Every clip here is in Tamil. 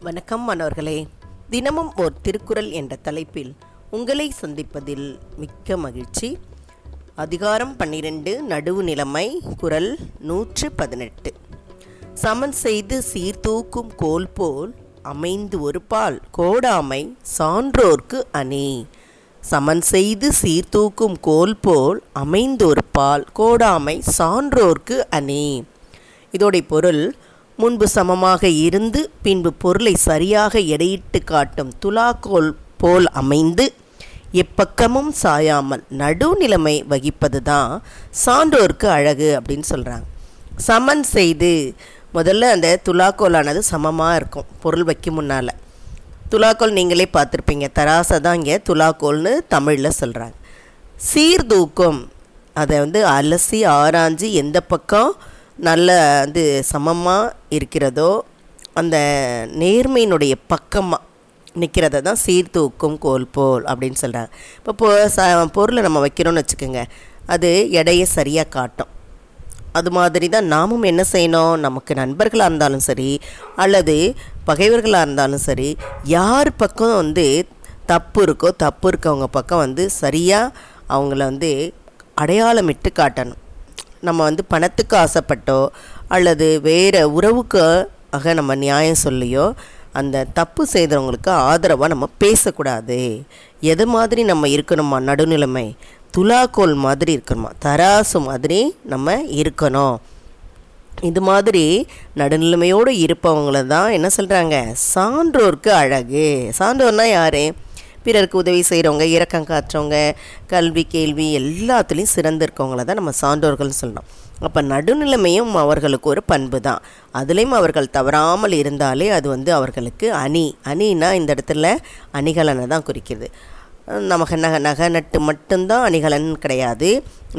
வணக்கம் மாணவர்களே. தினமும் ஓர் திருக்குறள் என்ற தலைப்பில் உங்களை சந்திப்பதில் மிக்க மகிழ்ச்சி. அதிகாரம் பன்னிரண்டு நடுவு நிலைமை குரல் நூற்று பதினெட்டு. சமன் செய்து சீர்தூக்கும் கோல் போல் அமைந்து ஒரு பால் கோடாமை சான்றோர்க்கு அணி. சமன் செய்து சீர்தூக்கும் கோல் போல் அமைந்தொரு பால் கோடாமை சான்றோர்க்கு அணி. இதோடைய பொருள் முன்பு சமமாக இருந்து பின்பு பொருளை சரியாக எடையிட்டு காட்டும் துலாக்கோல் போல் அமைந்து எப்பக்கமும் சாயாமல் நடுநிலைமை வகிப்பது தான் சான்றோர்க்கு அழகு அப்படின்னு சொல்கிறாங்க சமன் செய்து முதல்ல அந்த துலாக்கோலானது சமமாக இருக்கும் பொருள் வைக்கும் முன்னால். துலாக்கோல் நீங்களே பார்த்துருப்பீங்க தராசை தான் இங்கே துலாக்கோல்னு தமிழில் சொல்கிறாங்க சீர்தூக்கம் அதை வந்து அலசி ஆராய்ஞ்சு எந்த பக்கம் நல்ல வந்து சமமாக இருக்கிறதோ அந்த நேர்மையினுடைய பக்கமாக நிற்கிறத தான் சீர்தூக்கும் கோல் போல் அப்படின்னு சொல்கிறாங்க இப்போ பொ ச பொருளை நம்ம வைக்கிறோன்னு வச்சுக்கோங்க. அது எடையை சரியாக காட்டும். அது மாதிரி தான் நாமும் என்ன செய்யணும்? நமக்கு நண்பர்களாக இருந்தாலும் சரி அல்லது பகைவர்களாக இருந்தாலும் சரி யார் பக்கம் வந்து தப்பு இருக்கோ தப்பு இருக்கவங்க பக்கம் வந்து சரியாக அவங்கள வந்து அடையாளமிட்டு காட்டணும். நம்ம வந்து பணத்துக்கு ஆசைப்பட்டோ அல்லது வேறு உறவுக்கு ஆக நம்ம நியாயம் சொல்லியோ அந்த தப்பு செய்கிறவங்களுக்கு ஆதரவாக நம்ம பேசக்கூடாது. எது மாதிரி நம்ம இருக்கணுமா? நடுநிலைமை. துலாக்கோல் மாதிரி இருக்கணுமா? தராசு மாதிரி நம்ம இருக்கணும். இது மாதிரி நடுநிலைமையோடு இருப்பவங்கள தான் என்ன சொல்கிறாங்க சான்றோர்க்கு அழகு. சான்றோர்னால் யார்? பிறருக்கு உதவி செய்கிறவங்க இறக்கம் காற்றவங்க கல்வி கேள்வி எல்லாத்துலேயும் சிறந்து இருக்கவங்கள தான் நம்ம சான்றோர்கள்னு சொல்லணும். அப்போ நடுநிலைமையும் அவர்களுக்கு ஒரு பண்பு தான். அதுலேயும் அவர்கள் தவறாமல் இருந்தாலே அது வந்து அவர்களுக்கு அணி. அணினா இந்த இடத்துல அணிகலனை தான் குறிக்கிறது நமக்கு நக நகை நட்டு மட்டும்தான் அணிகலன் கிடையாது.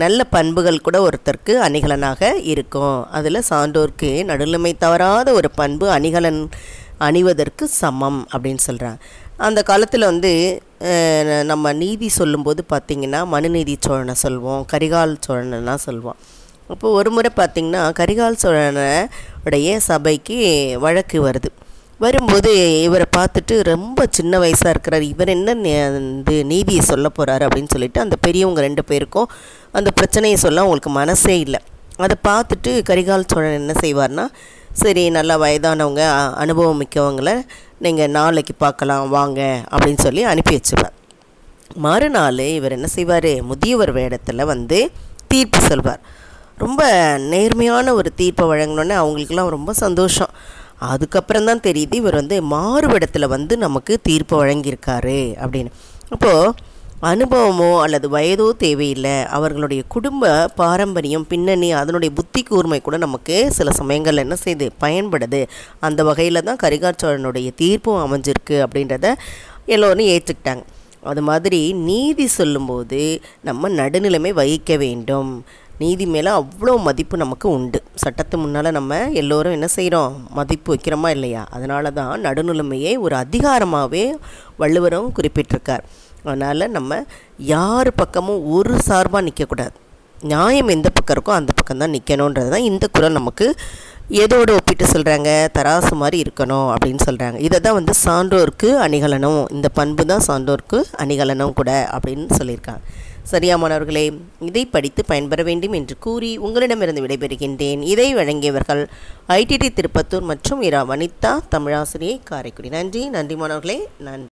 நல்ல பண்புகள் கூட ஒருத்தருக்கு அணிகலனாக இருக்கும். அதில் சான்றோர்க்கு நடுநிலைமை தவறாத ஒரு பண்பு அணிகலன் அணிவதற்கு சமம் அப்படின்னு சொல்கிறாங்க அந்த காலத்தில் வந்து நம்ம நீதி சொல்லும்போது பார்த்திங்கன்னா மனுநீதி சோழனை சொல்வோம் கரிகால் சோழனெலாம் சொல்வோம். அப்போ ஒரு முறை பார்த்திங்கன்னா கரிகால் சோழனுடைய சபைக்கு வழக்கு வருது. வரும்போது இவரை பார்த்துட்டு ரொம்ப சின்ன வயசாக இருக்கிறார் இவர் என்ன வந்து நீதியை சொல்ல போகிறாரு அப்படின்னு சொல்லிட்டு அந்த பெரியவங்க ரெண்டு பேருக்கும் அந்த பிரச்சனையை சொல்ல அவங்களுக்கு மனசே இல்லை. அதை பார்த்துட்டு கரிகால் சோழன் என்ன செய்வார்னா சரி நல்லா வயதானவங்க அனுபவம் மிக்கவங்களை நீங்கள் நாளைக்கு பார்க்கலாம் வாங்க அப்படின்னு சொல்லி அனுப்பி வச்சுப்பேன். மறுநாள் இவர் என்ன செய்வார்? முதியவர் வேடத்தில் வந்து தீர்ப்பு சொல்வார். ரொம்ப நேர்மையான ஒரு தீர்ப்பை வழங்கினோன்னே அவங்களுக்கெல்லாம் ரொம்ப சந்தோஷம். அதுக்கப்புறம் தான் தெரியுது இவர் வந்து மாறுவிடத்தில் வந்து நமக்கு தீர்ப்பு வழங்கியிருக்காரு அப்படின்னு. அப்போது அனுபவமோ அல்லது வயதோ தேவையில்லை. அவர்களுடைய குடும்ப பாரம்பரியம் பின்னணி அதனுடைய புத்தி கூர்மை கூட நமக்கு சில சமயங்கள் என்ன செய்யுது பயன்படுது. அந்த வகையில் தான் கரிகாச்சோழனுடைய தீர்ப்பும் அமைஞ்சிருக்கு அப்படின்றத எல்லோரும் ஏற்றுக்கிட்டாங்க அது மாதிரி நீதி சொல்லும்போது நம்ம நடுநிலைமை வகிக்க வேண்டும். நீதி மேலே அவ்வளோ மதிப்பு நமக்கு உண்டு. சட்டத்து முன்னால் நம்ம எல்லோரும் என்ன செய்கிறோம் மதிப்பு வைக்கிறோமா இல்லையா? அதனால தான் நடுநிலைமையை ஒரு அதிகாரமாகவே வள்ளுவரும் குறிப்பிட்டிருக்கார். அதனால் நம்ம யார் பக்கமும் ஒரு சார்பாக நிற்கக்கூடாது நியாயம் எந்த பக்கம் இருக்கோ அந்த பக்கம் தான் நிற்கணுன்றது தான் இந்த குரல் நமக்கு எதோடு ஒப்பிட்டு சொல்கிறாங்க தராசு மாதிரி இருக்கணும் அப்படின்னு சொல்கிறாங்க இதை தான் வந்து சான்றோருக்கு அணிகலனும் இந்த பண்பு தான் சான்றோருக்கு அணிகலனும் கூட அப்படின்னு சொல்லியிருக்காங்க. சரியா மாணவர்களே இதை படித்து பயன்பெற வேண்டும் என்று கூறி உங்களிடமிருந்து விடைபெறுகின்றேன். இதை வழங்கியவர்கள் ஐடிடி திருப்பத்தூர் மற்றும் இரா வனிதா தமிழாசிரியை காரைக்குடி. நன்றி நன்றி மாணவர்களே நன்றி.